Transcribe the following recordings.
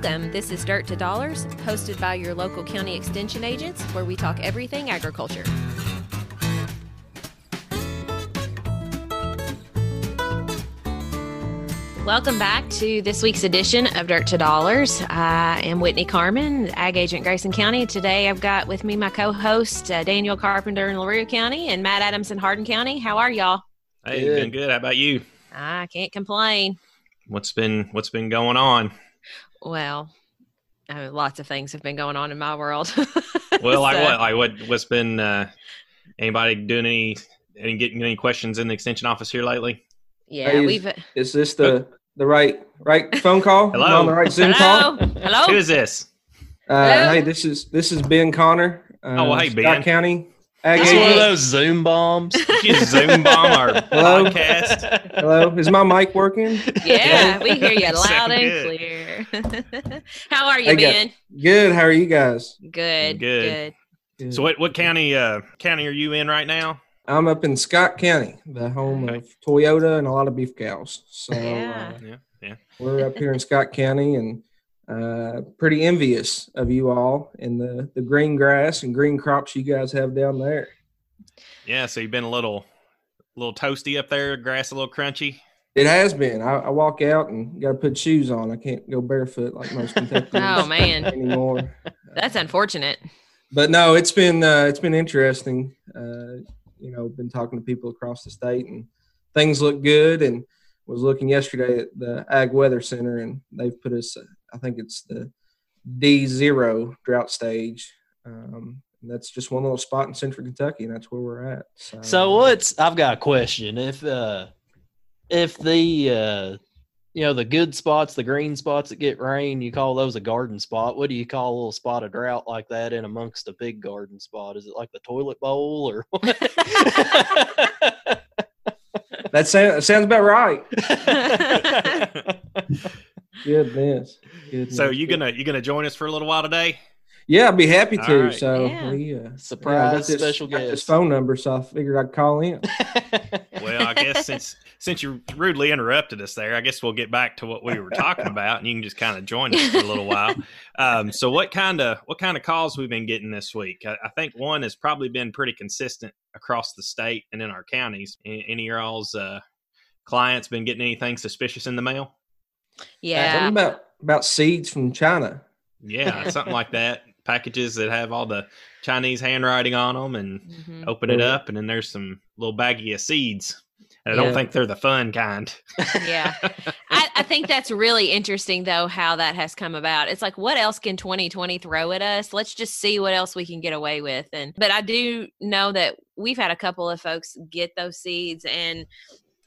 Welcome. This is Dirt to Dollars, hosted by your local county extension agents, where we talk everything agriculture. Welcome back to this week's edition of Dirt to Dollars. I am Whitney Carmen, Ag Agent Grayson County. Today I've got with me my co host, uh, Daniel Carpenter in LaRue County and Matt Adams in Hardin County. How are y'all? Hey, good. been good. How about you? I can't complain. What's been What's been going on? Well, I mean, lots of things have been going on in my world. well, so. like what? Like what? What's been? Uh, anybody doing any? Any getting any questions in the extension office here lately? Yeah, hey, we've. Is this the the right right phone call? Hello. On the right Zoom Hello? call? Hello. Who is this? Uh, hey, this is this is Ben Connor. Uh, oh, well, hey, Scott Ben. County. Ag It's one of those Zoom bombs. You Zoom bomb our Hello? podcast. Hello, is my mic working? Yeah, we hear you loud Sound and good. clear. How are you, Hey, guys. Ben? Good. How are you guys? Good. Good. Good. So, what what county uh county are you in right now? I'm up in Scott County, the home Okay. of Toyota and a lot of beef cows. So Yeah. uh, Yeah, yeah. we're up here in Scott County and uh, pretty envious of you all and the the green grass and green crops you guys have down there. Yeah. So you've been a little little toasty up there. Grass a little crunchy. It has been. I, I walk out and got to put shoes on. I can't go barefoot like most Kentuckians Oh man, anymore. that's unfortunate. But no, it's been uh, it's been interesting. Uh, you know, been talking to people across the state, and things look good. And was looking yesterday at the Ag Weather Center, and they've put us. I think it's the D zero drought stage. Um, and that's just one little spot in Central Kentucky, and that's where we're at. So, so what's I've got a question. If uh if the uh you know the good spots, the green spots that get rain, you call those a garden spot. What do you call a little spot of drought like that in amongst a big garden spot? Is it like the toilet bowl or what? That sounds sounds about right. Goodness. Goodness. So you gonna you gonna join us for a little while today? Yeah, I'd be happy to. All right. So Yeah. we uh, Surprise yeah, I got this, special got this guest. phone number, so I figured I'd call in. Well, I guess since since you rudely interrupted us there, I guess we'll get back to what we were talking about, and you can just kind of join us for a little while. Um, so, what kind of what kind of calls we've been getting this week? I, I think one has probably been pretty consistent across the state and in our counties. A- Any of y'all's uh, clients been getting anything suspicious in the mail? Yeah. Something about about seeds from China. Yeah, something like that. Packages that have all the Chinese handwriting on them, and Mhm. open it up, and then there's some little baggie of seeds. And I don't Yeah. think they're the fun kind. Yeah. I, I think that's really interesting, though, how that has come about. It's like, what else can 2020 throw at us? Let's just see what else we can get away with. And but I do know that we've had a couple of folks get those seeds, and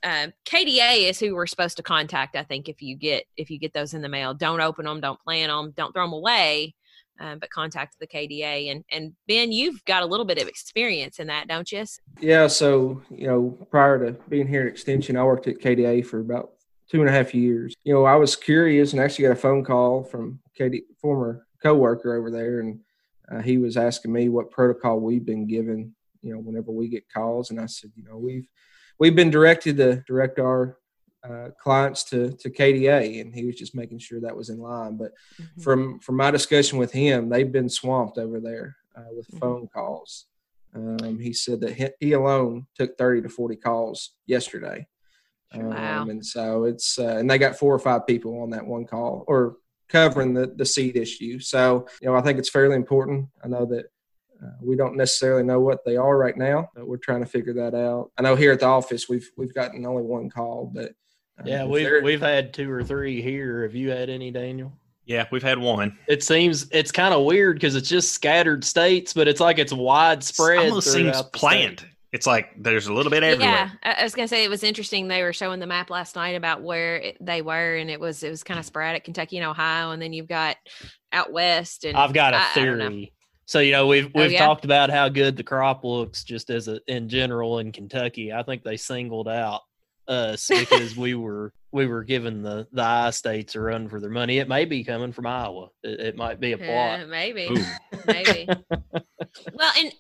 uh, KDA is who we're supposed to contact. I think if you get if you get those in the mail, don't open them, don't plant them, don't throw them away. Um, but contact the KDA and and Ben, you've got a little bit of experience in that, don't you? Yeah, so you know, prior to being here at Extension, I worked at KDA for about two and a half years. You know, I was curious and actually got a phone call from KD former coworker over there, and uh, he was asking me what protocol we've been given. You know, whenever we get calls, and I said, you know, we've we've been directed to direct our uh, clients to to KDA, and he was just making sure that was in line. But Mhm. from from my discussion with him, they've been swamped over there uh, with Mhm. phone calls. Um, he said that he, alone took 30 to 40 calls yesterday. Um, Wow. And so it's, uh, and they got four or five people on that one call or covering the, the seed issue. So, you know, I think it's fairly important. I know that uh, we don't necessarily know what they are right now, but we're trying to figure that out. I know here at the office, we've, we've gotten only one call, but uh, yeah, we've they're- we've had two or three here. Have you had any, Daniel? Yeah, we've had one. It seems it's kind of weird because it's just scattered states, but it's like it's widespread. It almost seems planned. state. It's like there's a little bit everywhere. Yeah, I I was gonna say it was interesting. They were showing the map last night about where it, they were, and it was it was kind of sporadic, Kentucky and Ohio, and then you've got out west. And I've got a I- I don't know. theory. So you know we've Oh, we've yeah? talked about how good the crop looks just as a in general in Kentucky. I think they singled out us because we were we were giving the the I states a run for their money. It may be coming from Iowa. It, it might be a Uh, plot. maybe, maybe. well, and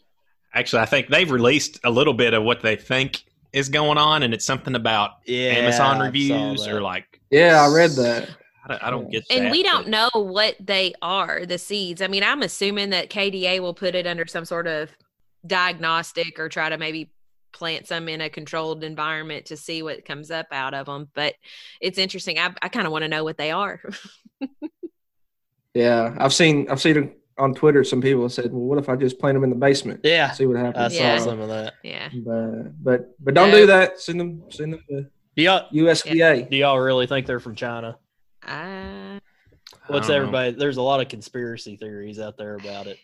Actually, I think they've released a little bit of what they think is going on, and it's something about Yeah, Amazon reviews or like yeah, I read that. I I, I don't get that. and we don't but- know what they are the seeds i mean i'm assuming that kda will put it under some sort of diagnostic or try to maybe plant some in a controlled environment to see what comes up out of them but it's interesting i, I kind of want to know what they are Yeah, I've seen I've seen on Twitter. Some people said, "Well, what if I just plant them in the basement? Yeah, See what happens." I saw Yeah. some of that. yeah But but but don't No. do that. Send them send them to Do y'all USDA. do y'all really think they're from China? I, I What's don't know. everybody? There's a lot of conspiracy theories out there about it.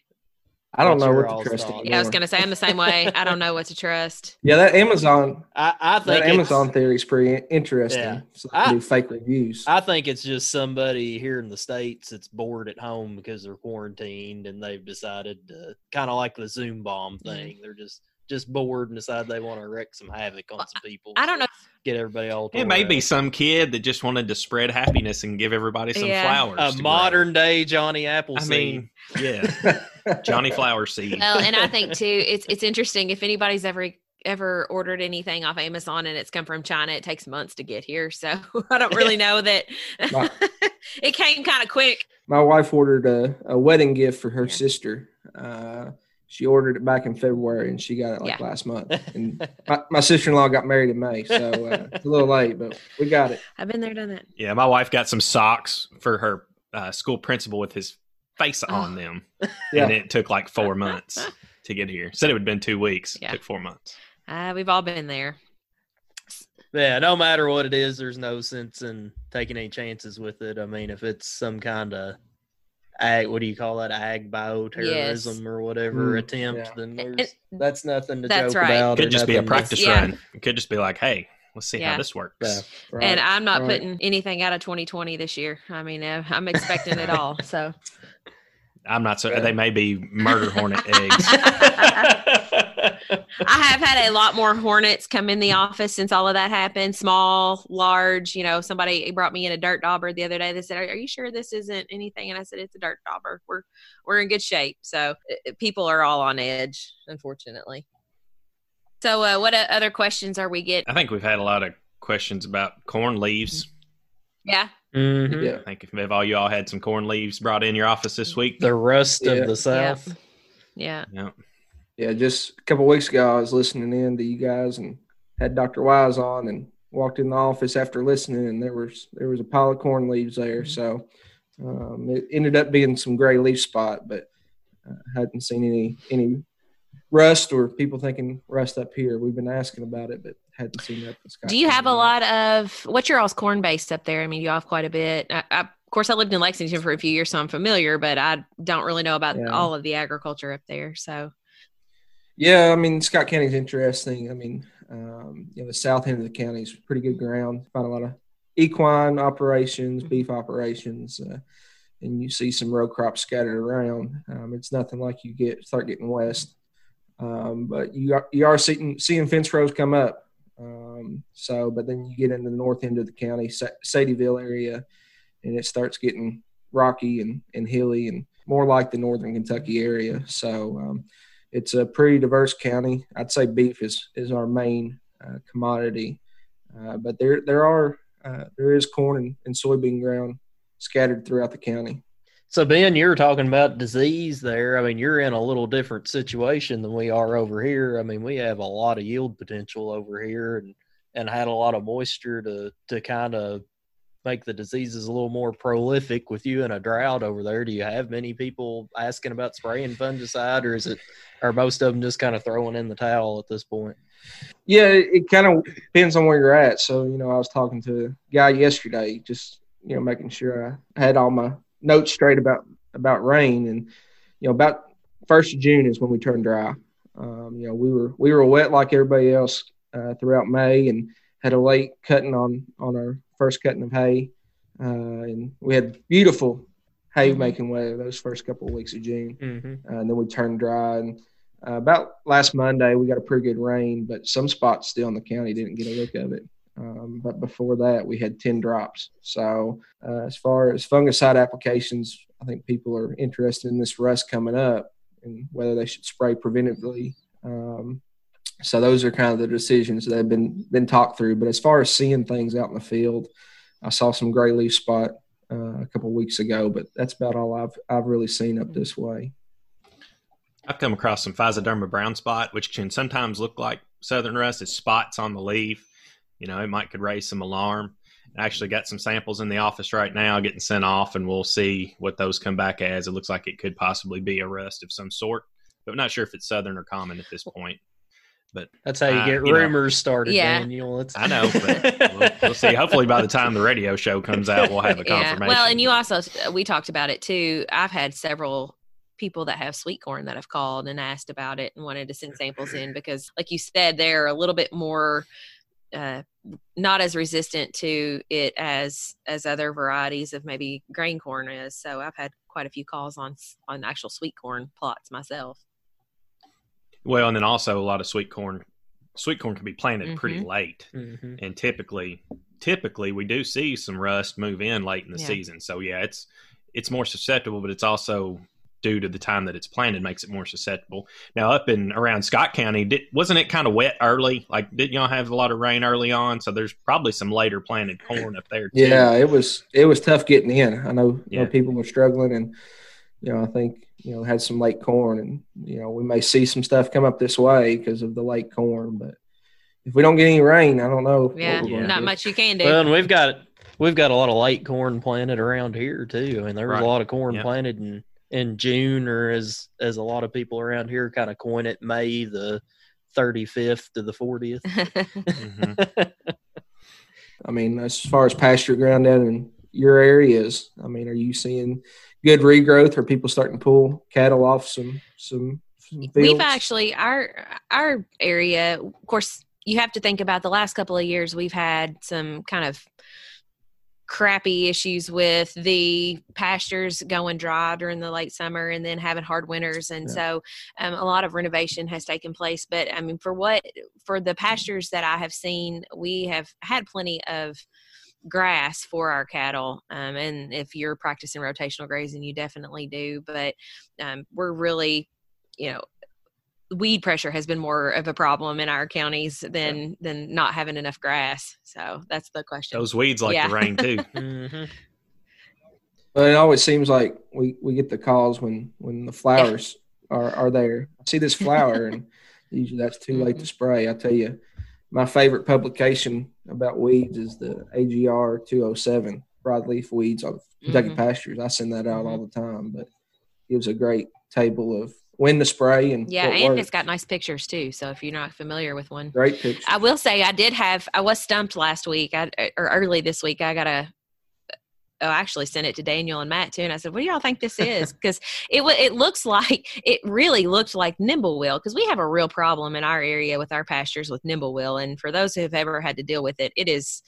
I don't What's know what to trust thought? anymore. yeah i was gonna say i'm the same way i don't know what to trust Yeah, that Amazon I, I think that Amazon theory is pretty interesting. Yeah. So I- do fake reviews. I think it's just somebody here in the states that's bored at home because they're quarantined and they've decided to kind of like the Zoom bomb Yeah. thing. They're just just bored and decide they want to wreak some havoc on some people. i don't know Get everybody all. It may up. be some kid that just wanted to spread happiness and give everybody some Yeah. flowers. a to grow. modern day Johnny Appleseed. I mean, yeah, Johnny Flower Seed. well and i think too it's it's interesting if anybody's ever ever ordered anything off amazon and it's come from china it takes months to get here so i don't really know that it came kind of quick My wife ordered a, a wedding gift for her Yeah. sister. Uh, she ordered it back in February and she got it like Yeah. last month. And my, my sister in law got married in May, so uh, it's a little late, but we got it. i've been there done that Yeah, my wife got some socks for her uh, school principal with his face Oh. on them, Yeah. and it took like four months to get here. Said it would have been two weeks. Yeah. Took four months. uh, we've all been there yeah, no matter what it is, there's no sense in taking any chances with it. I mean, if it's some kind of ag, what do you call that? Ag bioterrorism or whatever Mm, attempt, yeah. then And- there's that's nothing to That's joke right. about. or Could just be a nothing to- practice Yeah. run. It could just be like, hey, let's see Yeah. how this works. Yeah. Right. and i'm not right. putting anything out of 2020 this year i mean uh, i'm expecting it all so I'm not so. Yeah. They may be murder hornet eggs. I have had a lot more hornets come in the office since all of that happened. Small, large. You know, somebody brought me in a dirt dauber the other day. They said, "Are, are you sure this isn't anything?" And I said, "It's a dirt dauber. We're we're in good shape." So uh, people are all on edge, unfortunately. So, uh, what uh, other questions are we getting? I think we've had a lot of questions about corn leaves. Yeah, Mhm. Yeah. I think if if all you all had some corn leaves brought in your office this week, The rust Yeah. of the South. yeah. yeah, Yeah, just a couple weeks ago, I was listening in to you guys and had Dr. Wise on and walked in the office after listening, and there was there was a pile of corn leaves there. So um, it ended up being some gray leaf spot, but uh, hadn't seen any any rust or people thinking rust up here. We've been asking about it, but hadn't seen that. Do you have a lot of what's your all's corn based up there? I mean, you have quite a bit. I, I, of course, I lived in Lexington for a few years, so I'm familiar, but I don't really know about Yeah. all of the agriculture up there. So, Yeah, I mean Scott County's interesting. I mean, um, you know, the south end of the county is pretty good ground. Find a lot of equine operations, beef operations, uh, and you see some row crops scattered around. Um, it's nothing like you get start getting west, um, but you are, you are seeing seeing fence rows come up. Um, so, but then you get into the north end of the county, Sa- Sadieville area, and it starts getting rocky and, and hilly and more like the northern Kentucky area. So. It's a pretty diverse county. I'd say beef is is our main uh, commodity, uh, but there there are uh, there is corn and, and soybean ground scattered throughout the county. So Ben, you were talking about disease there. I mean, you're in a little different situation than we are over here. I mean, we have a lot of yield potential over here and and had a lot of moisture to to kind of make the diseases a little more prolific with you in a drought over there. Do you have many people asking about spraying fungicide or is it are most of them just kind of throwing in the towel at this point? Yeah, it, kind of depends on where you're at. So you know, I was talking to a guy yesterday, just you know, making sure I had all my notes straight about about rain, and you know, about first of June is when we turned dry. Um, you know, we were we were wet like everybody else uh, throughout May, and had a late cutting on on our first cutting of hay, uh, and we had beautiful hay Mhm. making weather those first couple of weeks of June Mm-hmm. uh, and then we turned dry. And uh, about last Monday, we got a pretty good rain, but some spots still in the county didn't get a look of it. Um, but before that, we had 10 drops. So, uh, as far as fungicide applications, I think people are interested in this rust coming up and whether they should spray preventively. Um, so those are kind of the decisions that have been been talked through. But as far as seeing things out in the field, I saw some gray leaf spot uh, a couple weeks ago, but that's about all I've I've really seen up this way. I've come across some Physoderma brown spot, which can sometimes look like southern rust. It's spots on the leaf. You know, it might could raise some alarm. I actually got some samples in the office right now getting sent off, and we'll see what those come back as. It looks like it could possibly be a rust of some sort, but I'm not sure if it's southern or common at this point. But That's how you Uh, get you know. rumors started, Yeah. Daniel. It's, I know, but we'll, we'll see. Hopefully, by the time the radio show comes out, we'll have a Yeah. confirmation. Well, and you also we talked about it too. I've had several people that have sweet corn that have called and asked about it and wanted to send samples in because, like you said, they're a little bit more uh, not as resistant to it as as other varieties of maybe grain corn is. So I've had quite a few calls on on actual sweet corn plots myself. Well, and then also a lot of sweet corn. Sweet corn can be planted pretty Mhm. late, Mhm. and typically, typically we do see some rust move in late in the Yeah. season. So yeah, it's it's more susceptible, but it's also due to the time that it's planted makes it more susceptible. Now, up in around Scott County, did, wasn't it kind of wet early? Like, didn't y'all have a lot of rain early on? So there's probably some later planted corn up there. Too. Yeah, it was it was tough getting in. I know, you know people were struggling, and you know I think you know had some late corn, and you know we may see some stuff come up this way because of the late corn. But if we don't get any rain, I don't know. what Yeah, not do. much you can do. Well, and we've got we've got a lot of late corn planted around here too. I mean, there was Right. a lot of corn Yep. planted in in June, or as as a lot of people around here kind of coin it, May the thirty fifth to the fortieth. Mhm. I mean, as far as pasture ground down in your areas, I mean, are you seeing good regrowth? Are people starting to pull cattle off some some, some fields? We've actually our our area. Of course, you have to think about the last couple of years. We've had some kind of crappy issues with the pastures going dry during the late summer and then having hard winters and Yeah. so um, a lot of renovation has taken place but i mean for what for the pastures that i have seen we have had plenty of grass for our cattle um, and if you're practicing rotational grazing you definitely do but um, we're really you know weed pressure has been more of a problem in our counties than than not having enough grass so that's the question Those weeds like Yeah. the rain too. hmm But it always seems like we, we get the calls when when the flowers are, are there. I see this flower, and usually that's too late to spray. I tell you, my favorite publication about weeds is the AGR 207 broadleaf weeds on Kentucky Mhm. pastures. I send that out all the time, but it gives a great table of when to spray and yeah and works. it's got nice pictures too so if you're not familiar with one great pictures. I will say I did have I was stumped last week I, or early this week. I got a oh, I actually sent it to Daniel and Matt too, and I said, "What do y'all think this is?" Because it it looks like it really looked like nimblewill because we have a real problem in our area with our pastures with nimblewill, and for those who have ever had to deal with it, it is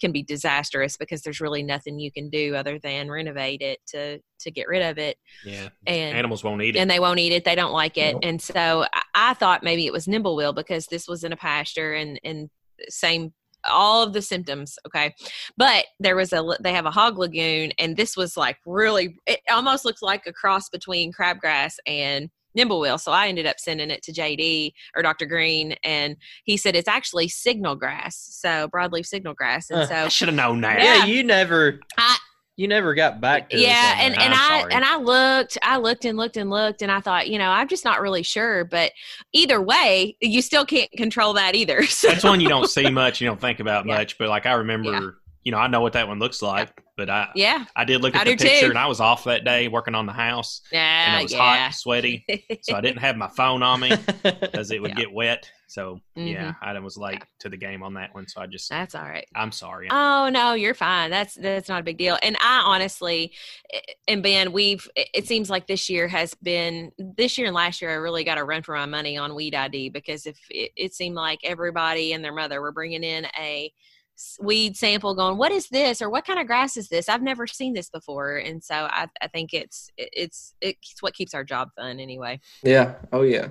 can be disastrous because there's really nothing you can do other than renovate it to to get rid of it Yeah, and animals won't eat it. and they won't eat it. They don't like it. Nope. And so I, I thought maybe it was nimblewill because this was in a pasture and and same all of the symptoms. Okay, but there was a they have a hog lagoon and this was like really it almost looks like a cross between crabgrass and nimblewill. So I ended up sending it to JD or Dr. Green and he said it's actually signal grass. So broadleaf signal grass. And Uh, so I should have known that. Yeah, Yeah. you never. I- you never got back to yeah on and, and I'm sorry. and i looked i looked and looked and looked and i thought you know i'm just not really sure but either way you still can't control that either so That's one you don't see much, you don't think about Yeah. much. But like I remember, Yeah. you know, I know what that one looks like. But I, yeah I did look I at the picture, too. and I was off that day working on the house, yeah and yeah it was yeah hot, sweaty, so I didn't have my phone on me because it would Yeah. get wet. So yeah, Mhm. I was late to the game on that one. So I just, that's all right I'm sorry. Oh no, you're fine. That's that's not a big deal. And I honestly, eh, and Ben, we've. it- seems like this year has been this year and last year. I really got a run for my money on Weed ID because if it, it seemed like everybody and their mother were bringing in a weed sample, going, "What is this?" or "What kind of grass is this?" I've never seen this before, and so I, I think it's it- it's it's what keeps our job fun anyway. Yeah. Oh, yeah.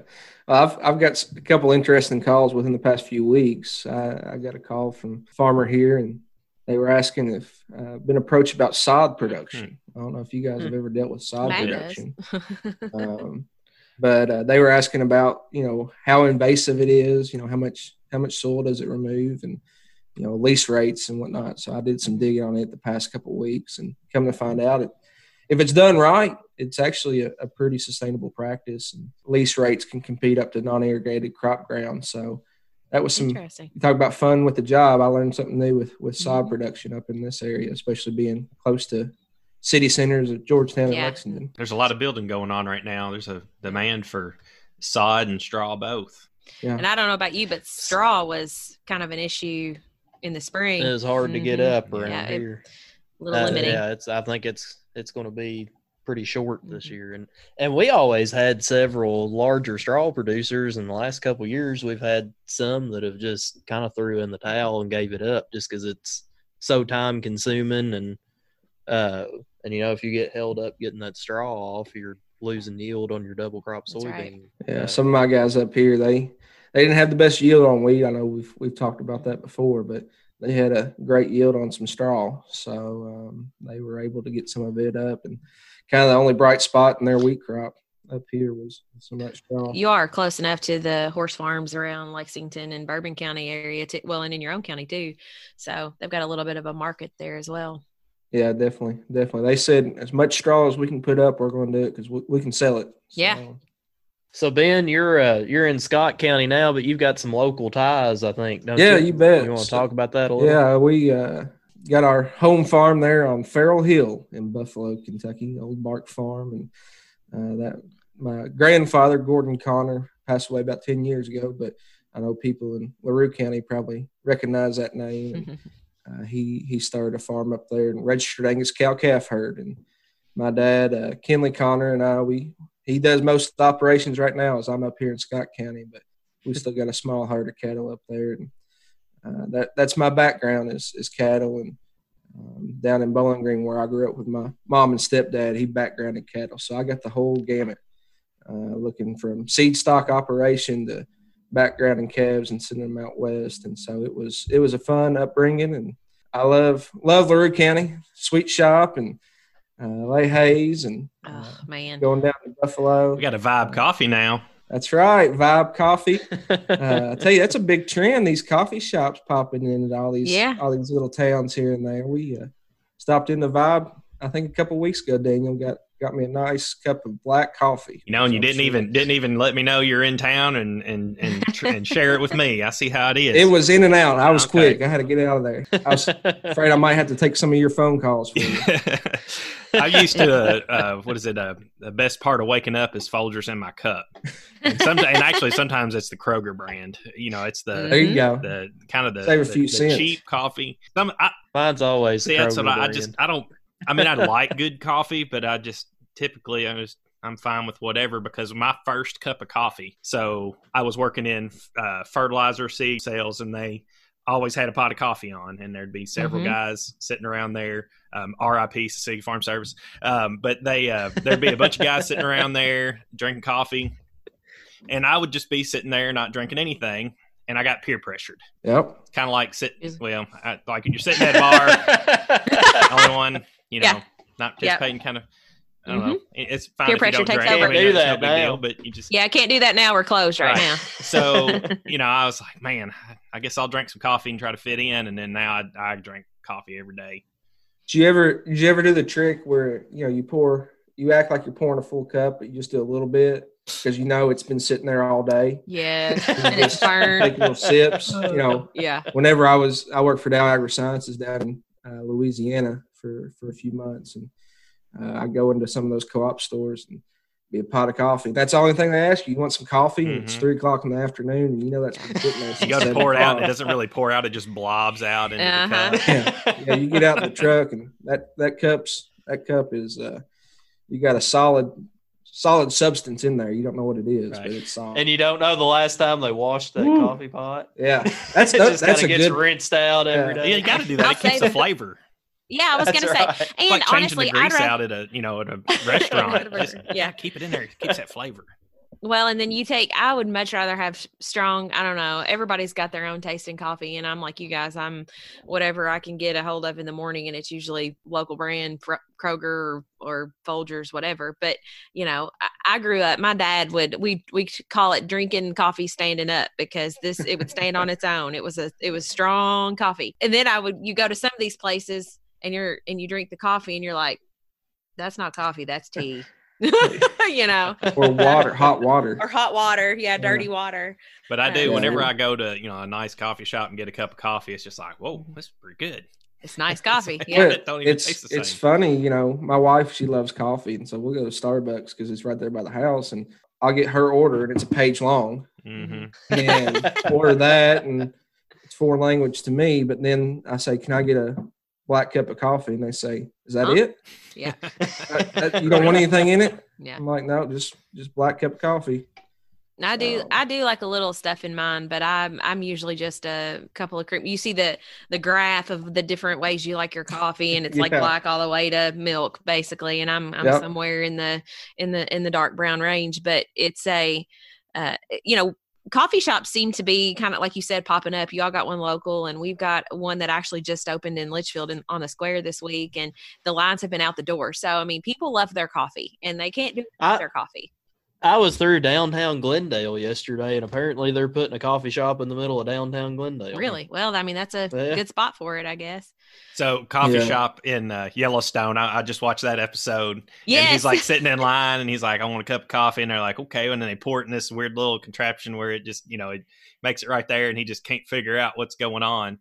Well, I've I've got a couple interesting calls within the past few weeks. I, I got a call from a farmer here, and they were asking if uh, been approached about sod production. I don't know if you guys have ever dealt with sod production, um, but uh, they were asking about you know how invasive it is. You know how much how much soil does it remove, and you know lease rates and whatnot. So I did some digging on it the past couple of weeks, and come to find out, it, if it's done right, it's actually a, a pretty sustainable practice. And lease rates can compete up to non-irrigated crop ground. So that was some Interesting. you talk about fun with the job. I learned something new with with sod Mhm. production up in this area, especially being close to city centers at Georgetown Yeah. and Lexington. There's a lot of building going on right now. There's a demand for sod and straw both. Yeah, And I don't know about you, but straw was kind of an issue in the spring. It was hard to get Mhm. up around Yeah, it- here. a little Uh, limiting. yeah, it's. I think it's it's going to be pretty short this Mhm. year, and and we always had several larger straw producers. In the last couple of years, we've had some that have just kind of threw in the towel and gave it up just because it's so time consuming and uh and you know if you get held up getting that straw off, you're losing yield on your double crop That's right. soybean. yeah. Uh, Some of my guys up here, they they didn't have the best yield on wheat. I know we've we've talked about that before, but they had a great yield on some straw, so um, they were able to get some of it up. And kind of the only bright spot in their wheat crop up here was some of that straw. You are close enough to the horse farms around Lexington and Bourbon County area, too. Well, and in your own county too. So they've got a little bit of a market there as well. Yeah, definitely, definitely. They said as much straw as we can put up, we're going to do it because we, we can sell it. Yeah. So, So Ben, you're uh, you're in Scott County now, but you've got some local ties, I think. Don't Yeah, you? you bet. You want to So- talk about that a little? Yeah, we uh, got our home farm there on Farrell Hill in Buffalo, Kentucky, Old Bark Farm, and uh, that my grandfather Gordon Connor passed away about ten years ago, but I know people in Larue County probably recognize that name. And, uh, he he started a farm up there and registered Angus cow calf herd, and my dad uh, Kenley Connor and I we he does most of the operations right now as I'm up here in Scott County, but we still got a small herd of cattle up there, and uh, that that's my background is is cattle and um, down in Bowling Green where I grew up with my mom and stepdad. He backgrounded cattle, so I got the whole gamut, uh, looking from seed stock operation to backgrounding calves and sending them out west. And so it was it was a fun upbringing, and I love love Larue County, sweet shop, and uh, lay hays, and Oh, man. going down Buffalo. We got a vibe coffee now. That's right, Vibe Coffee. Uh, I tell you, that's a big trend. These coffee shops popping in at all these Yeah. all these little towns here and there. We uh, stopped in the Vibe, I think a couple weeks ago. Daniel got got me a nice cup of black coffee. You know, and you didn't sure- even didn't even let me know you're in town and and and, tr- and share it with me. I see how it is. It was in and out. I was Okay. quick. I had to get out of there. I was afraid I might have to take some of your phone calls for you. I'm used to uh, uh, what is it? Uh, the best part of waking up is Folgers in my cup, and, some, and actually sometimes it's the Kroger brand. You know, it's the There you go. the kind of the, Save a the- few the cents. cheap coffee. Some I, Mine's always see the that's what Kroger I, I just. I don't. I mean, I like good coffee, but I just typically I just I'm fine with whatever because my first cup of coffee. So I was working in uh, fertilizer seed sales, and they always had a pot of coffee on, and there'd be several Mhm. guys sitting around there. Um, RIP City Farm Service, um, but they uh, there'd be a bunch of guys sitting around there drinking coffee, and I would just be sitting there not drinking anything, and I got peer pressured, Yep. kind of like sit well, I, like you're sitting at a bar only one, you know, Yeah. not Yeah. participating. Kind of, I don't know. Mm-hmm. It's fine Peer pressure takes drink. over. I mean, Do it's no that big now. deal, but you just Yeah, I can't do that now. We're closed right, Right. now. so you know, I was like, man, I guess I'll drink some coffee and try to fit in. And then now I, I drink coffee every day. Did you ever did you ever do the trick where you know you pour you act like you're pouring a full cup, but you just do a little bit because you know it's been sitting there all day. Yeah, and it's Take burned. little sips. You know, Yeah. whenever I was I worked for Dow AgroSciences down in uh, Louisiana for for a few months, and uh, I go into some of those co-op stores and be a pot of coffee. That's the only thing they ask you. You want some coffee? And It's three o'clock in the afternoon, and you know that's been sitting there. You got to pour it out, it doesn't really pour out; it just blobs out into Uh-huh. the cup. Yeah, yeah. You get out in the truck, and that that cups that cup is uh, you got a solid solid substance in there. You don't know what it is, Right. but it's solid. and you don't know the last time they washed that Woo. coffee pot. yeah, that's it that, just that's kind a of gets good. rinsed out every Yeah. day. Yeah, you got to do that. I'll It keeps the flavor. Yeah, I was That's gonna say, right. and It's like changing honestly, the I'd grease rather out at a you know at a restaurant. Just Yeah. keep it in there. It keeps that flavor. Well, and then you take. I would much rather have strong. I don't know. Everybody's got their own taste in coffee, and I'm like you guys. I'm whatever I can get a hold of in the morning, and it's usually local brand, Kroger or, or Folgers, whatever. But you know, I, I grew up. My dad would we we call it drinking coffee standing up because this it would stand on its own. It was a it was strong coffee, and then I would you go to some of these places and you're and you drink the coffee and you're like, that's not coffee, that's tea. you know or water, hot water. or hot water. Yeah, dirty water. But I do. Yeah. Whenever I go to you know a nice coffee shop and get a cup of coffee, it's just like, whoa, Mm-hmm. this is pretty good. It's nice coffee. It's Yeah. it don't even taste it's the it's same. funny, you know. My wife she loves coffee, and so we'll go to Starbucks because it's right there by the house, and I'll get her order, and it's a page long, hmm and order that, and it's foreign language to me. But then I say, "Can I get a black cup of coffee?" And they say, "Is that Huh? it? Yeah. That- that- you don't want anything in it?" Yeah. I'm like, "No, just just black cup of coffee." I do So- I do like a little stuff in mine, but I'm I'm usually just a couple of cream. You see the the graph of the different ways you like your coffee, and it's like black all the way to milk, basically. And I'm I'm Yep. somewhere in the in the in the dark brown range, but it's a uh, you know coffee shops seem to be kind of like you said popping up. You all got one local and we've got one that actually just opened in Leitchfield in, on the square this week and the lines have been out the door. So i mean people love their coffee and they can't do I- their coffee I was through downtown Glendale yesterday, and apparently they're putting a coffee shop in the middle of downtown Glendale. really well i mean that's a Yeah. good spot for it i guess So coffee Yeah. shop in uh, Yellowstone. I, I just watched that episode. yes And he's like sitting in line and he's like, I want a cup of coffee. And they're like, okay. And then they pour it in this weird little contraption where it just, you know, it makes it right there and he just can't figure out what's going on.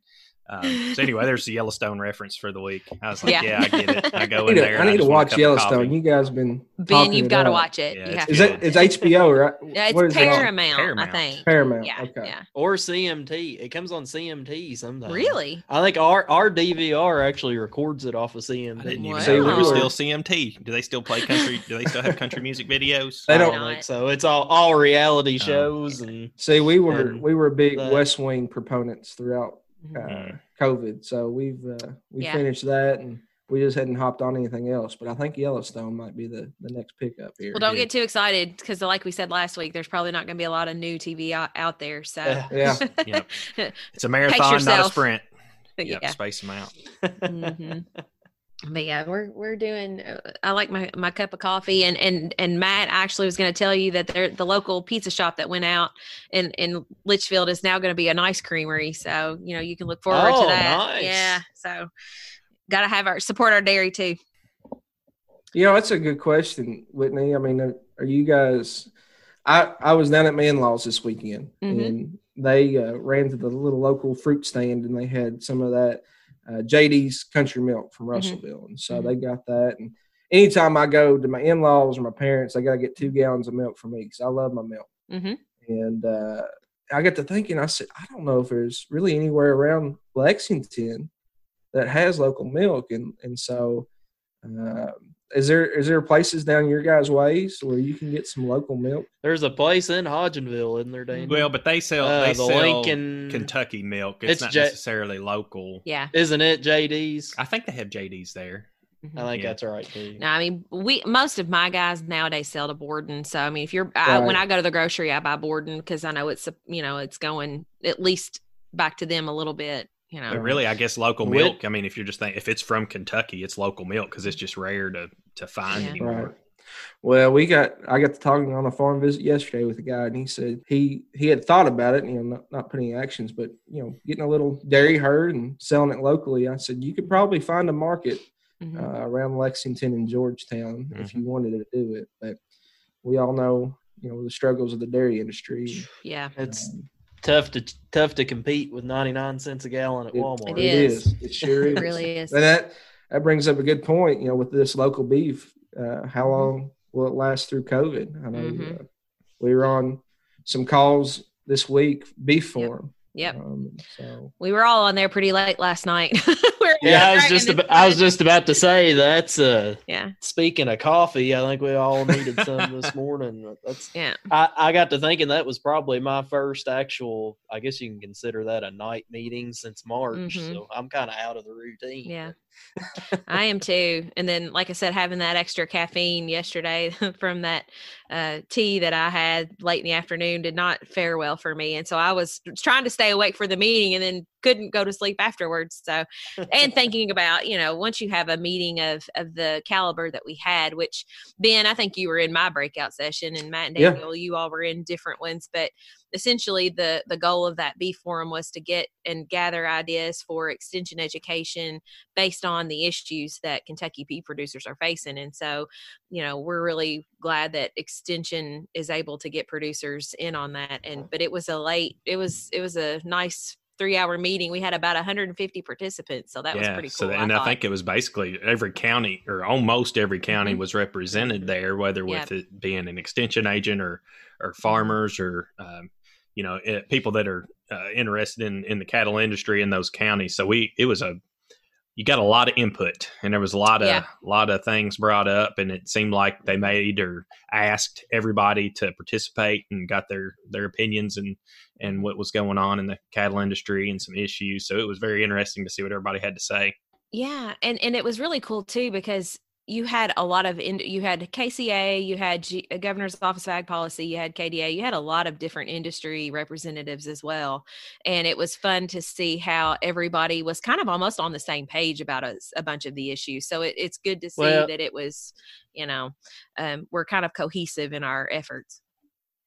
Um, so anyway, there's the Yellowstone reference for the week. I was like, Yeah. yeah, I get it. I go I in need there. to, and I need to just want a watch Yellowstone. You guys been ben you've got to watch it Yeah, you it's have Is to it? It's HBO, right? yeah, it's is it paramount, Paramount. i think Paramount. yeah okay. yeah Or CMT. It comes on CMT sometimes. really I think our our DVR actually records it off of CMT. I didn't even Wow. know there was still CMT. Do they still play country? do they still have country music videos? They don't- don't think so. It's all all reality Oh. shows and See, we were And we were big the- West Wing proponents throughout uh, Mhm. COVID, so we've uh, we Yeah. finished that, and we just hadn't hopped on anything else. But I think Yellowstone might be the the next pickup here. well don't Yeah. get too excited because like we said last week there's probably not going to be a lot of new tv out, out there so Yeah. Yeah. Yep. It's a marathon, not a yourself. sprint. yeah Yep, space them out. Mhm. But yeah we're we're doing uh, i like my my cup of coffee and and and matt actually was going to tell you that they're the local pizza shop that went out in in Leitchfield is now going to be an ice creamery so you know you can look forward Oh, to that nice. yeah so gotta have our support our dairy too You know, that's a good question, Whitney. I mean, are, are you guys? I I was down at my in laws this weekend, Mhm. and they uh, ran to the little local fruit stand, and they had some of that uh, JD's Country Milk from Russellville, and so Mhm. they got that. And anytime I go to my in laws or my parents, I got to get two gallons of milk for me because I love my milk. mm-hmm. And uh, I got to thinking, I said, I don't know if there's really anywhere around Lexington that has local milk, and and so. Uh, is there is there places down your guys' ways where you can get some local milk? There's a place in Hodgenville, isn't there, Dan? Well, but they sell Uh, they the sell Lincoln- Kentucky milk. It's, It's not J- necessarily local. yeah Isn't it JD's? I think they have JD's there. I think Yeah. that's right too. No, I mean we most of my guys nowadays sell to Borden. So I mean, if you're I, when I go to the grocery, I buy Borden because I know it's you know it's going at least back to them a little bit. You know, But really, I guess local Whit- milk. I mean, if you're just think if it's from Kentucky, it's local milk because it's just rare to to find Yeah. anymore. Right. Well, we got I got to talking on a farm visit yesterday with a guy, and he said he he had thought about it, you know, not, not putting actions, but you know, getting a little dairy herd and selling it locally. I said you could probably find a market Mhm. uh, around Lexington and Georgetown if Mm-hmm. you wanted to do it, but we all know you know the struggles of the dairy industry. yeah, It's tough to tough to compete with 99 cents a gallon at It- Walmart. It is. It sure is. it really is. And that that brings up a good point. You know, with this local beef, uh, how long will it last through COVID? I know Mhm. uh, we were on some calls this week, beef Yep. Yep, Um, so we were all on there pretty late last night. Were Yeah, I was dragging just this about, I was just about to say that's uh yeah, speaking of coffee, I think we all needed some this morning. That's yeah. I, I got to thinking that was probably my first actual I guess you can consider that a night meeting since March. Mhm. So I'm kinda out of the routine. Yeah. I am too. And then, like I said, having that extra caffeine yesterday from that uh, tea that I had late in the afternoon did not fare well for me. And so I was trying to stay awake for the meeting and then couldn't go to sleep afterwards. So, and thinking about, you know, once you have a meeting of, of the caliber that we had, which Ben, I think you were in my breakout session and Matt and Yeah. Daniel, you all were in different ones, but essentially the, the goal of that B forum was to get and gather ideas for extension education based on the issues that Kentucky pea producers are facing. And so, you know, we're really glad that extension is able to get producers in on that. And but it was a late, it was it was a nice three hour meeting. We had about 150 participants, so that was pretty cool. So, and I, thought. think it was basically every county or almost every county Mhm. was represented there, whether Yeah. with it being an extension agent or or farmers or um, you know eh, people that are uh, interested in in the cattle industry in those counties. So we it was a you got a lot of input and there was a lot of Yeah. lot of things brought up and it seemed like they made or asked everybody to participate and got their their opinions and and what was going on in the cattle industry and some issues so it was very interesting to see what everybody had to say Yeah, and and it was really cool too because you had a lot of in, you had KCA, you had G, uh, Governor's Office of Ag Policy, you had KDA, you had a lot of different industry representatives as well, and it was fun to see how everybody was kind of almost on the same page about a bunch of the issues. So it, it's good to see Well- that it was, you know, um, we're kind of cohesive in our efforts.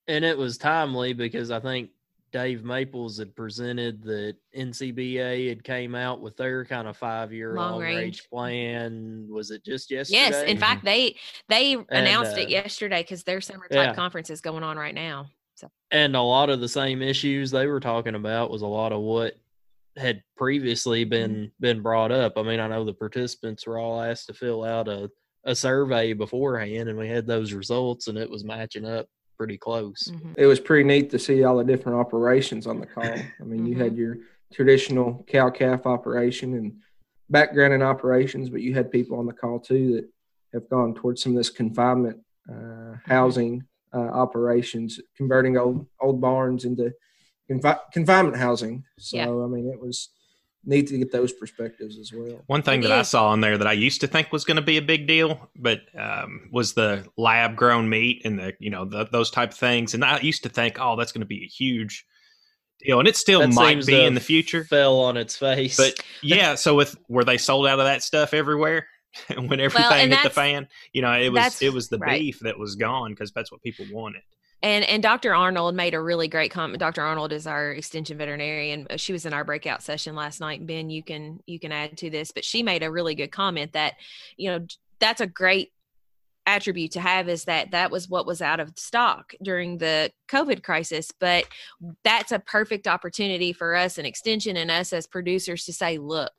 and it was timely because I think Dave Maples had presented that NCBA had came out with their kind of five year Long long range range. plan. Was it just yesterday? Yes, in fact, they they announced uh, it yesterday because their summer type yeah. conference is going on right now. So and a lot of the same issues they were talking about was a lot of what had previously been been brought up. I mean, I know the participants were all asked to fill out a a survey beforehand, and we had those results, and it was matching up pretty close. mhm. it was pretty neat to see all the different operations on the call. I mean, you had your traditional cow calf operation and background in operations, but you had people on the call too that have gone towards some of this confinement uh, housing uh, operations, converting old old barns into confi- confinement housing. So Yeah. I mean, it was neat to get those perspectives as well. One thing that I saw on there that I used to think was going to be a big deal, but um, was the lab grown meat and the you know the, those type of things. And I used to think, oh, that's going to be a huge deal, and it still That might be in the future. Fell on its face. But yeah, so with were they sold out of that stuff everywhere when everything and hit the fan? You know, it was it was the right. beef that was gone because that's what people wanted. And and Dr. Arnold made a really great comment. Dr. Arnold is our extension veterinarian. She was in our breakout session last night. Ben, you can you can add to this, but she made a really good comment that, you know, that's a great attribute to have is that that was what was out of stock during the COVID crisis. But that's a perfect opportunity for us and extension and us as producers to say, look,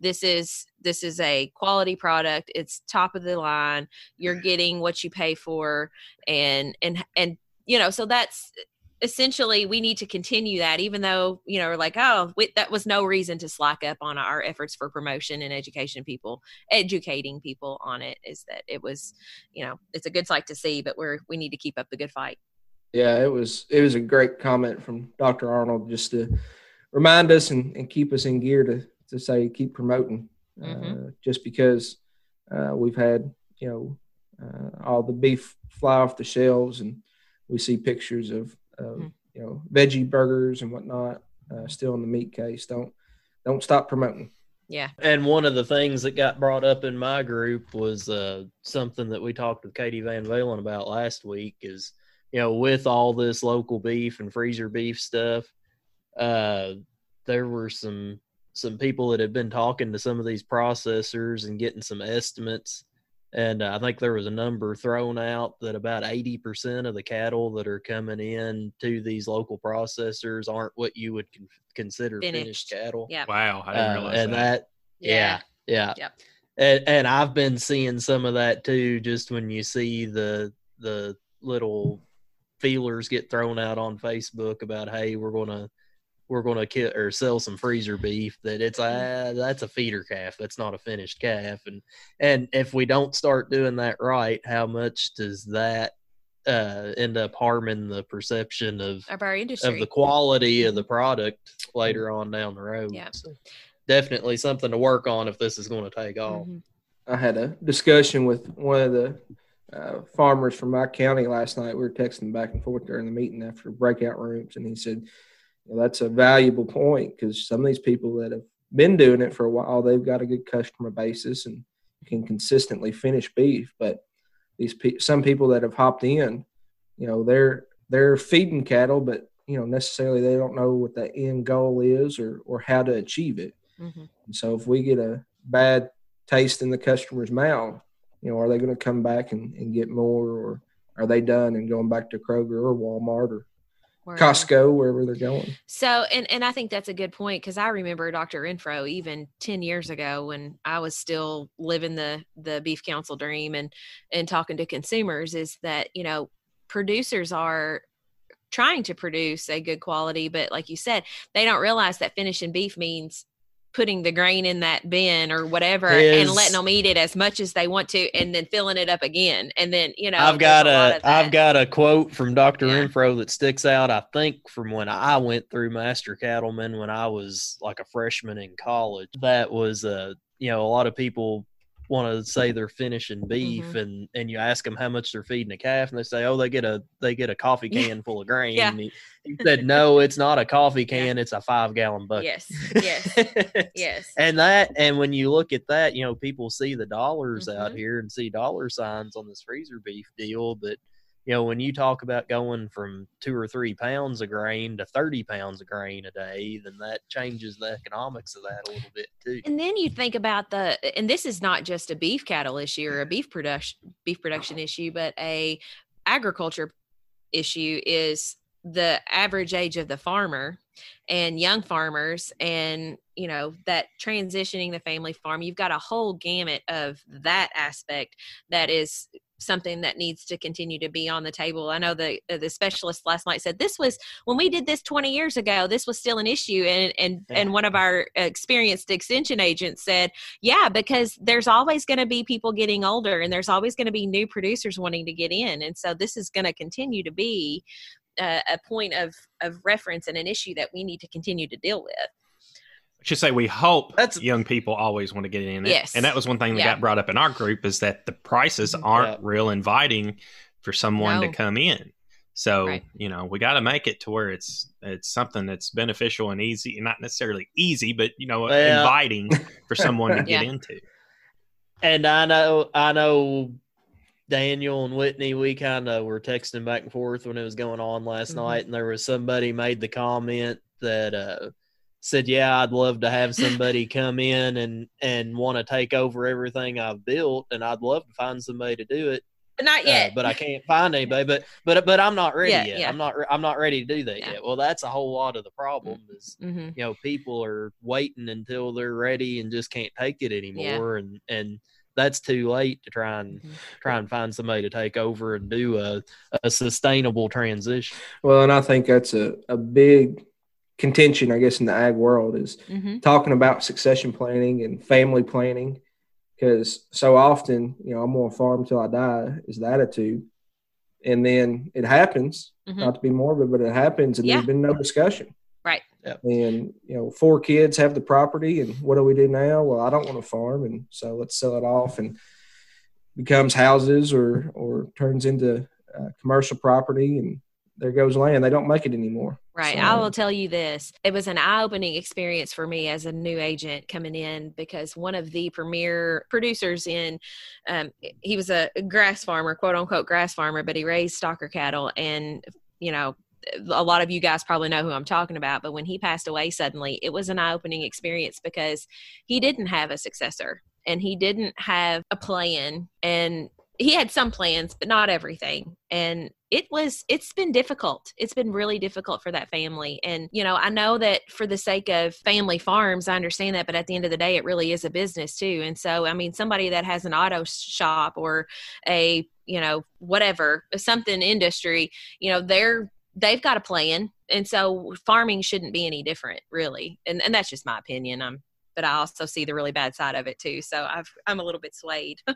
this is this is a quality product. It's top of the line. You're getting what you pay for, and and and you know, so that's essentially we need to continue that even though you know we're like oh we, that was no reason to slack up on our efforts for promotion and education people educating people on it is that it was you know it's a good sight to see but we're we need to keep up the good fight Yeah, it was it was a great comment from Dr. Arnold just to remind us and, and keep us in gear to to say keep promoting. Uh, Mhm. just because uh, we've had you know uh, all the beef fly off the shelves and we see pictures of, of Mhm. you know veggie burgers and whatnot uh, still in the meat case. Don't don't stop promoting. yeah And one of the things that got brought up in my group was uh, something that we talked with Katie VanValin about last week is, you know, with all this local beef and freezer beef stuff, uh, there were some some people that had been talking to some of these processors and getting some estimates. And uh, I think there was a number thrown out that about 80% of the cattle that are coming in to these local processors aren't what you would con- consider finished, Finished. cattle. yeah Wow, I didn't Uh, realize and that. that yeah yeah Yep. and, and i've been seeing some of that too just when you see the the little feelers get thrown out on facebook about hey we're gonna we're gonna kill or sell some freezer beef that it's Mm-hmm. uh, that's a feeder calf that's not a finished calf and and if we don't start doing that right how much does that uh end up harming the perception of of our industry of the quality of the product later on down the road Yeah. So- definitely something to work on if this is going to take off. Mhm. I had a discussion with one of the uh, farmers from my county last night. We were texting back and forth during the meeting after breakout rooms, and he said, "That's a valuable point because some of these people that have been doing it for a while, they've got a good customer basis and can consistently finish beef. But these pe- some people that have hopped in, you know, they're they're feeding cattle, but you know necessarily they don't know what the end goal is or or how to achieve it. Mhm. And so if we get a bad taste in the customer's mouth, you know, are they going to come back and, and get more or are they done and going back to Kroger or Walmart or Wherever. Costco, wherever they're going? So, and and I think that's a good point because I remember Dr. Infro even ten years ago when I was still living the the beef council dream and and talking to consumers is that you know producers are trying to produce a good quality, but like you said, they don't realize that finishing beef means putting the grain in that bin or whatever and letting them eat it as much as they want to and then filling it up again and then you know I've got a, of I've got a quote from Dr. Yeah. Infro that sticks out. I think from when I went through Master Cattleman when I was like a freshman in college. That was uh you know a lot of people want to say they're finishing beef Mhm. and and you ask them how much they're feeding a calf and they say oh they get a they get a coffee Yeah. can full of grain. Yeah. And he, he said no it's not a coffee Yeah. can it's a five gallon bucket. yes yes yes And that, and when you look at that, you know, people see the dollars out Mhm. here and see dollar signs on this freezer beef deal. But, you know, when you talk about going from two or three pounds of grain to 30 pounds of grain a day, then that changes the economics of that a little bit too. And then you think about the, and this is not just a beef cattle issue or a beef production beef production issue, but a agriculture issue is the average age of the farmer and young farmers and you know that transitioning the family farm you've got a whole gamut of that aspect that is something that needs to continue to be on the table i know the uh, the specialist last night said this was when we did this 20 years ago this was still an issue and and Yeah. and one of our experienced extension agents said yeah because there's always going to be people getting older and there's always going to be new producers wanting to get in and so this is going to continue to be a, a point of of reference and an issue that we need to continue to deal with I should say we hope That's- young people always want to get in it. Yes. And that was one thing that Yeah. got brought up in our group is that the prices Mhm. aren't Yeah. real inviting for someone No. to come in. So, Right. you know, we got to make it to where it's it's something that's beneficial and easy, not necessarily easy, but you know, Yeah. inviting for someone to get Yeah. into. And I know, I know Daniel and Whitney, we kind of were texting back and forth when it was going on last Mhm. night, and there was somebody made the comment that uh, said, "Yeah, I'd love to have somebody come in and and want to take over everything I've built, and I'd love to find somebody to do it, not uh, yet but I can't find anybody. But but but I'm not ready Yeah, yet. yeah. I'm not re- I'm not ready to do that Yeah. yet. Well, that's a whole lot of the problem is." hmm you know people are waiting until they're ready and just can't take it anymore and and that's too late to try and Mhm. try and find somebody to take over and do a, a sustainable transition Well, and I think that's a, a big contention, I guess, in the ag world is hmm talking about succession planning and family planning. Because so often, you know, I'm going to farm till I die is the attitude. And then it happens, Mhm. not to be morbid, but it happens and Yeah. there's been no discussion. Right. Yep. And, you know, four kids have the property and what do we do now? Well, I don't want to farm. And so let's sell it off and becomes houses or, or turns into uh, commercial property and there goes land. They don't make it anymore. Right. So- I will tell you this. It was an eye opening experience for me as a new agent coming in because one of the premier producers in, um, he was a grass farmer, quote unquote grass farmer, but he raised stocker cattle. And, you know, a lot of you guys probably know who I'm talking about, but when he passed away suddenly, it was an eye opening experience because he didn't have a successor and he didn't have a plan. And he had some plans but not everything. And it was it's been difficult. It's been really difficult for that family. And you know i know that for the sake of family farms i understand that but at the end of the day it really is a business too. And so i mean somebody that has an auto shop or a you know whatever something industry you know they're they've got a plan. And so farming shouldn't be any different really. And and that's just my opinion. I'm but i also see the really bad side of it too so i've i'm a little bit swayed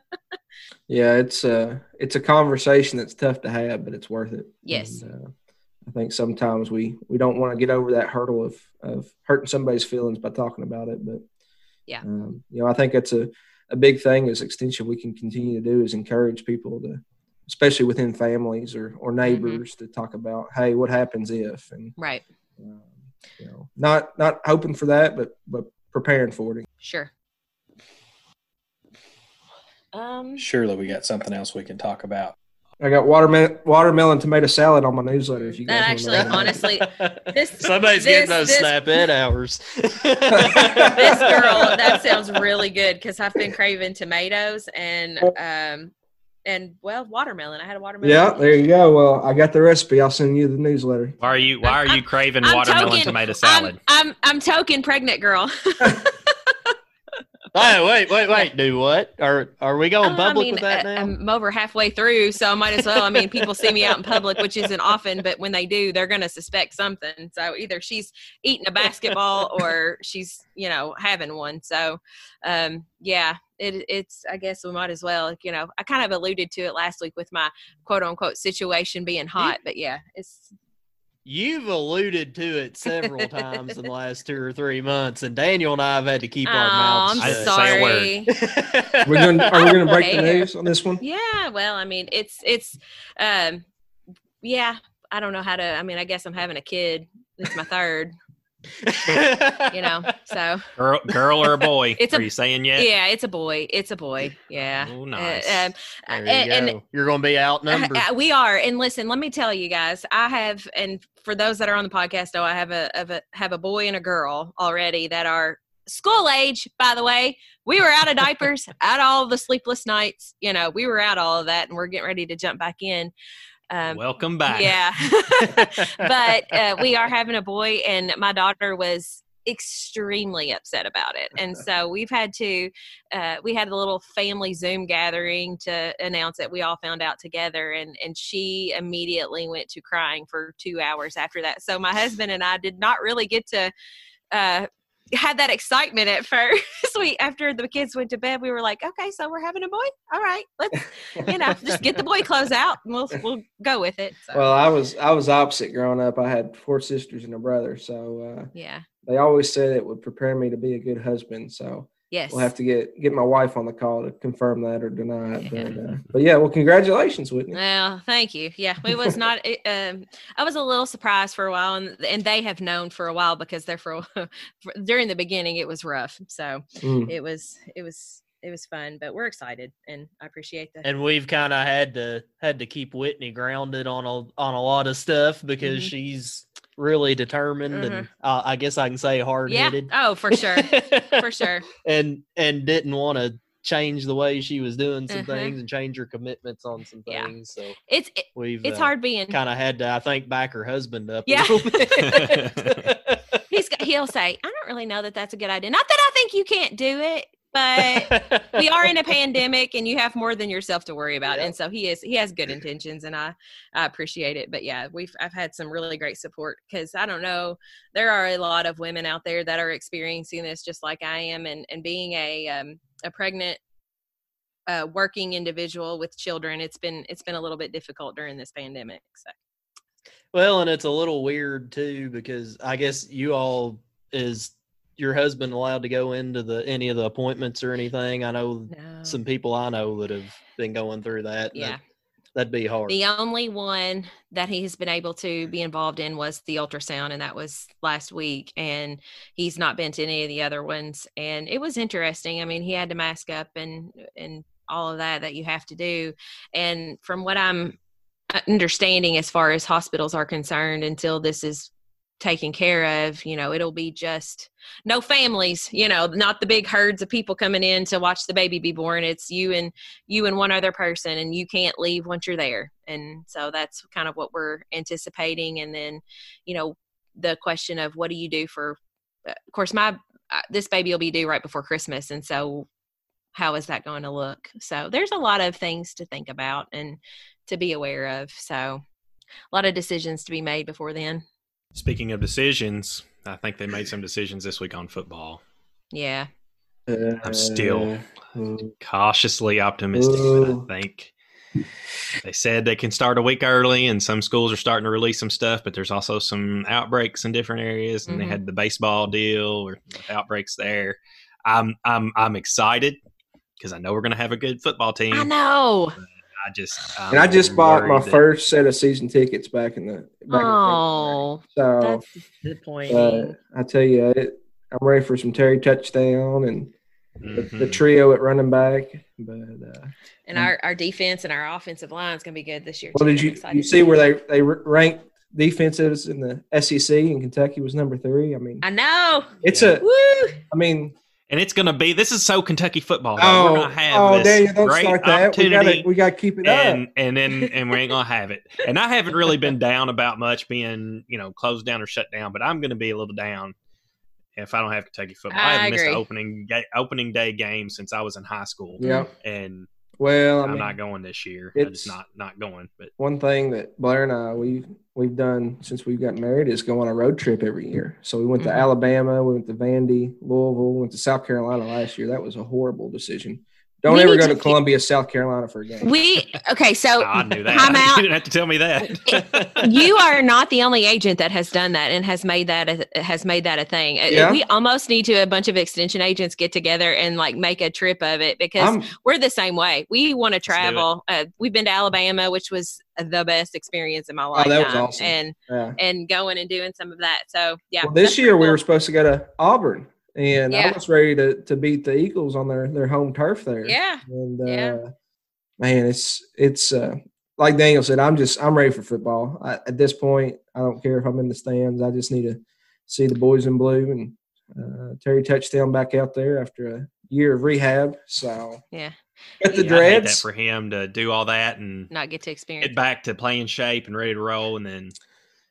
Yeah, it's a it's a conversation that's tough to have, but it's worth it. Yes. And, uh, I think sometimes we we don't want to get over that hurdle of of hurting somebody's feelings by talking about it, but Yeah. Um, you know, I think that's a, a big thing as extension we can continue to do is encourage people to, especially within families or, or Mm-hmm. neighbors to talk about, Hey, what happens if, and, Right. um, you know, not, not hoping for that, but, but preparing for it. Sure. Um, Surely we got something else we can talk about. I got watermelon, watermelon tomato salad on my newsletter. If you guys That actually, know. honestly, this somebody's this- getting those this- snap in hours. this girl that sounds really good because I've been craving tomatoes and um and well watermelon. I had a watermelon. yeah, there you go. Well, I got the recipe. I'll send you the newsletter. Why are you Why are you craving I'm watermelon token- tomato salad? I'm, I'm I'm token pregnant girl. Hey, wait, wait, wait. Do what? Are are we going Oh, public I mean, with that uh, now? I'm over halfway through, so I might as well. I mean, people see me out in public, which isn't often, but when they do, they're going to suspect something. So either she's eating a basketball or she's, you know, having one. So, um, yeah, it, it's. I guess we might as well. You know, I kind of alluded to it last week with my quote unquote situation being hot, but yeah, it's You've alluded to it several times in the last two or three months, and Daniel and I have had to keep oh, our mouths I'm I say a word. sorry. shut. We're going. Are we going to break the news on this one? Yeah, well, I mean, it's it's um yeah, I don't know how to I mean, I guess I'm having a kid. It's my third, you know. So, Girl, girl or a boy? It's are a- you saying yet? yeah, it's a boy. It's a boy. Yeah. Oh, Uh, nice. um, There you and- go. You're going to be outnumbered. uh, we are. And listen, let me tell you guys, I have and for those that are on the podcast know I have a, have a have a boy and a girl already that are school age, by the way. We were out of diapers, out all the sleepless nights, you know, we were out all of that and we're getting ready to jump back in. Um, Welcome back. Yeah. but uh, we are having a boy, and my daughter was extremely upset about it. And so we've had to, uh, we had a little family Zoom gathering to announce that we all found out together. And, and she immediately went to crying for two hours after that. So my husband and I did not really get to, uh, had that excitement at first. we after the kids went to bed, we were like, okay, so we're having a boy. All right, let's you know just get the boy clothes out and we'll we'll go with it. So, Well, I was I was opposite growing up. I had four sisters and a brother, so uh, yeah, they always said it would prepare me to be a good husband. So yes, we'll have to get get my wife on the call to confirm that or deny it. Yeah. But, uh, but yeah, well, congratulations, Whitney. Well, thank you. Yeah, it was not. um, I was a little surprised for a while, and and they have known for a while because they're for, for during the beginning it was rough. So Mm. it was it was it was fun, but we're excited, and I appreciate that. and we've kind of had to had to keep Whitney grounded on a on a lot of stuff because Mhm. she's really determined and uh, I guess I can say hard yeah. headed. Oh, for sure, for sure. and and didn't want to change the way she was doing some Mhm. things and change her commitments on some Yeah. things. So It's it, we've it's uh, hard being. kind of had to I think back her husband up Yeah. a little bit. He's got- he'll say, I don't really know that that's a good idea. Not that I think you can't do it, but we are in a pandemic and you have more than yourself to worry about. Yep. and so he is he has good intentions and i i appreciate it. But yeah we've i've had some really great support because i don't know there are a lot of women out there that are experiencing this just like i am. And and being a um a pregnant uh working individual with children it's been it's been a little bit difficult during this pandemic so. Well, and it's a little weird too because I guess you all is your husband allowed to go into the any of the appointments or anything. I know no. some people I know that have been going through that. yeah that- that'd be hard. The only one that he has been able to be involved in was the ultrasound, and that was last week. And he's not been to any of the other ones. And it was interesting. I mean, he had to mask up and and all of that that you have to do. And from what I'm uh, understanding, as far as hospitals are concerned, until this is taken care of, you know, it'll be just no families. You know, not the big herds of people coming in to watch the baby be born. It's you and you and one other person and you can't leave once you're there. And so that's kind of what we're anticipating. And then you know the question of what do you do for uh, of course my uh, this baby will be due right before christmas. And so how is that going to look? So there's a lot of things to think about and to be aware of. So a lot of decisions to be made before then Speaking of decisions, I think they made some decisions this week on football. yeah I'm still Uh, cautiously optimistic. But I think they said they can start a week early, and some schools are starting to release some stuff. But there's also some outbreaks in different areas, and Mhm. they had the baseball deal or outbreaks there. I'm I'm I'm excited because I know we're gonna have a good football team. I know. I just and I just bought my that- first set of season tickets back in the. Back Oh, in February. so that's disappointing. uh, I tell you, it, I'm ready for some Terry touchdown and the, the Mhm. trio at running back. But uh, and our, our defense and our offensive line is going to be good this year. well, too. did you you see where they they ranked defenses in the SEC and Kentucky was number three? I mean, I know. it's Yeah. a. Woo! I mean, and it's gonna be this is so Kentucky football. oh, we're gonna have oh, this Daniel, don't great start that. We opportunity. got we got to keep it up. and and then and we ain't gonna have it. And I haven't really been down about much being you know closed down or shut down, but I'm gonna be a little down if I don't have Kentucky football. I, I haven't missed agree. an opening ga- opening day game since I was in high school, Yeah. and Well, I I'm mean, not going this year. I'm it's- just not not going. But one thing that Blair and I we've we've done since we've gotten married is go on a road trip every year. So we went to Mhm. Alabama, we went to Vandy, Louisville, went to South Carolina last year. That was a horrible decision. Don't We ever go to to Columbia, South Carolina for a game. We okay. So I knew that. time you out. didn't have to tell me that. you are not the only agent that has done that and has made that a, has made that a thing. Uh, Yeah. We almost need to a bunch of extension agents get together and like make a trip of it because I'm, we're the same way. We want to travel. Uh, we've been to Alabama, which was the best experience in my life. Oh, that was awesome. and yeah. and going and doing some of that. So yeah, Well, this that's year we were supposed to go to Auburn, and I was ready to, to beat the Eagles on their, their home turf there. yeah. And uh, Yeah. man, it's it's uh, like Daniel said. I'm just I'm ready for football. I, at this point, I don't care if I'm in the stands. I just need to see the boys in blue and uh, Terry touchdown back out there after a year of rehab. So Yeah. But the Yeah, dreads. for him to do all that and Not get to experience. get back to playing shape and ready to roll, and then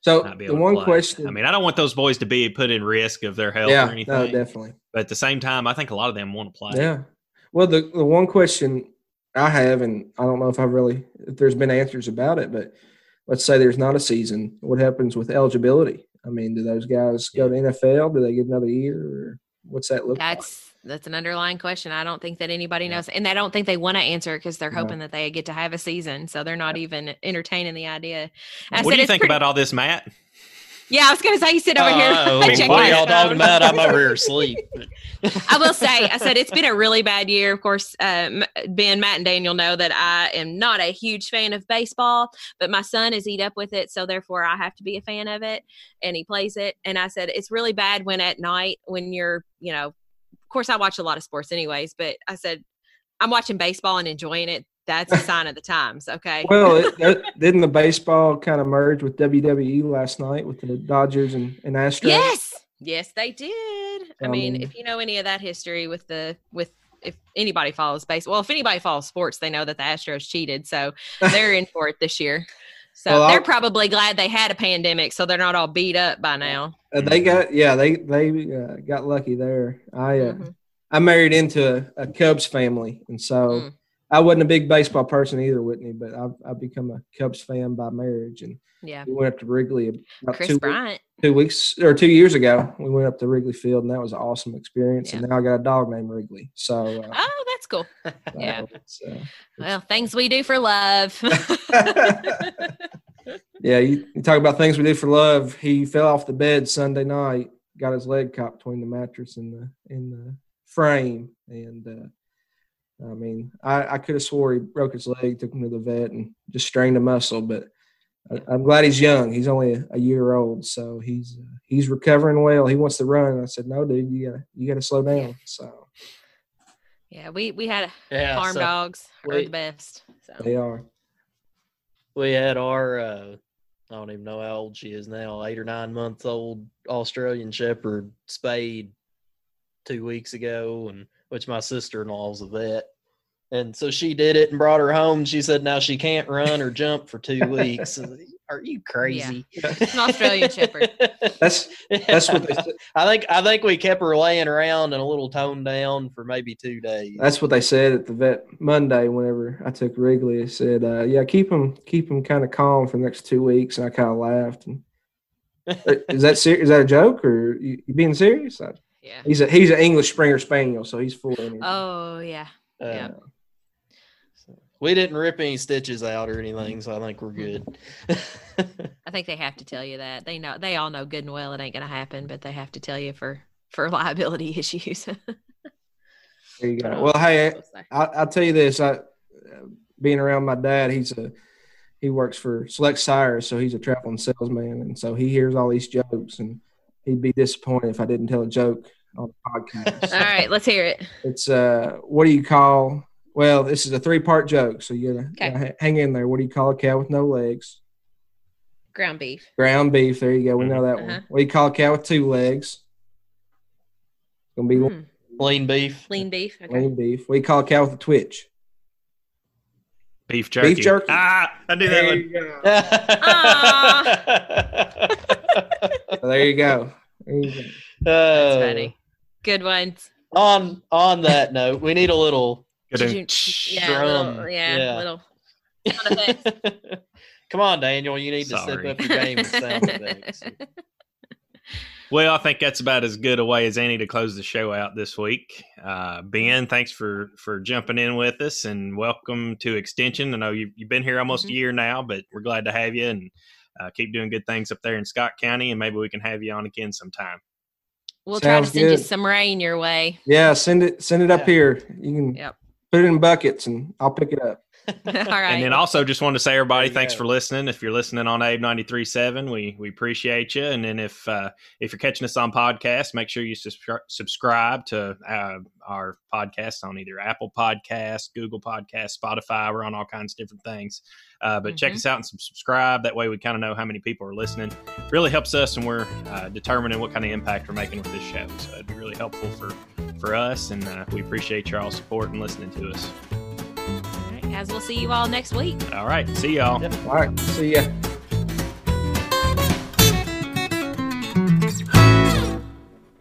So the one question. I mean, I don't want those boys to be put in risk of their health or yeah, anything. no, definitely. but at the same time, I think a lot of them want to play. Yeah. Well, the, the one question I have, and I don't know if I've really, if there's been answers about it, but let's say there's not a season. What happens with eligibility? I mean, do those guys go to NFL? Do they get another year? Or what's that look like? That's an underlying question. I don't think that anybody knows, and I don't think they want to answer because they're No. hoping that they get to have a season, so they're not even entertaining the idea. I What said do you think pretty- about all this, Matt? Yeah, I was going to say you sit over here. Oh, checking what are y'all talking about? I'm over here asleep. I will say, I said it's been a really bad year. Of course, um, Ben, Matt, and Daniel know that I am not a huge fan of baseball, but my son is eat up with it, so therefore I have to be a fan of it, and he plays it. And I said it's really bad when at night when you're, you know, course I watch a lot of sports anyways, but I said I'm watching baseball and enjoying it. That's a sign of the times. Okay. Well, it, that- didn't the baseball kind of merge with WWE last night with the Dodgers and, and Astros? Yes, yes, they did. I I mean, mean- if you know any of that history with the with if anybody follows baseball, well, if anybody follows sports, they know that the Astros cheated, so they're in for it this year. So Well, they're I'll- probably glad they had a pandemic, so they're not all beat up by now. Uh, they got yeah they they uh, got lucky there. I uh, Mhm. I married into a, a Cubs family, and so Mm. I wasn't a big baseball person either, Whitney. But I've I've become a Cubs fan by marriage, and Yeah, we went up to Wrigley about Kris two, Bryant. two weeks or two years ago. We went up to Wrigley Field, and that was an awesome experience. And now I got a dog named Wrigley. So uh, Oh, that's cool. yeah. so it's, uh, Well, things we do for love. yeah, you, you talk about things we do for love. He fell off the bed Sunday night, got his leg caught between the mattress and the in the frame, and uh, I mean, I, I could have swore he broke his leg, took him to the vet, and just strained a muscle. But I, I'm glad he's young. He's only a, a year old, so he's uh, he's recovering well. He wants to run. And I said, no, dude, you gotta you gotta slow down. So yeah, we we had Yeah, farm so dogs we, are the best. So they are. we had our uh, I don't even know how old she is now, eight or nine months old Australian Shepherd spayed two weeks ago, and which my sister in law's a vet. And so she did it and brought her home. She said now she can't run or jump for two weeks. Are you crazy? an Australian Shepherd. That's that's what they said. I think. I think we kept her laying around and a little toned down for maybe two days. That's what they said at the vet Monday. Whenever I took Wrigley, they said, uh, "Yeah, keep him, keep him kind of calm for the next two weeks." And I kind of laughed. And, "Uh, is that ser- is that a joke or you, you being serious? I, Yeah. he's a he's an English Springer Spaniel, so he's full of energy. Oh yeah. Uh, Yeah. so we didn't rip any stitches out or anything, so I think we're good. I think they have to tell you that. They know they all know good and well it ain't gonna happen, but they have to tell you for for liability issues. There you go. Well, hey. I, I'll tell you this. I, uh, being around my dad, he's a he works for Select Sires, so he's a traveling salesman, and so he hears all these jokes, and he'd be disappointed if I didn't tell a joke on the podcast. All right, let's hear it. It's uh, what do you call? Well, this is a three part joke, so you gotta, Okay. gotta hang in there. What do you call a cow with no legs? Ground beef. Ground beef. There you go. We know that Uh-huh. one. What do you call a cow with two legs? It's gonna be Mm, Lean beef. lean beef. Okay. lean beef. What do you call a cow with a twitch? Beef jerky. Beef jerky. Ah, I do that There one. you go. So there you go. There you go. That's Uh, funny. Good ones. On on that note, we need a little Good you- yeah, Drum. little, yeah, Yeah. little. Come on, Daniel. You need to step up your game with sound effects. Well, I think that's about as good a way as any to close the show out this week. Uh, ben, thanks for for jumping in with us, and welcome to Extension. I know you've, you've been here almost Mhm. a year now, but we're glad to have you and uh, keep doing good things up there in Scott County, and maybe we can have you on again sometime. We'll try to Sounds send you some rain your way. Yeah, send it send it up Yeah. here. You can Yep. put it in buckets and I'll pick it up. All right. And then also just want to say everybody, thanks go. for listening. If you're listening on Abe 93.7, we we appreciate you. And then if uh, if you're catching us on podcast, make sure you subscri- subscribe to uh, our podcast on either Apple Podcasts, Google Podcasts, Spotify. We're on all kinds of different things. Uh, but check Mhm. us out and subscribe. That way we kind of know how many people are listening. Really helps us and we're uh, determining what kind of impact we're making with this show. So it'd be really helpful for, for us. And uh, we appreciate your all support and listening to us. All right, guys, we'll see you all next week. All right. See y'all. Yep. All right. See ya.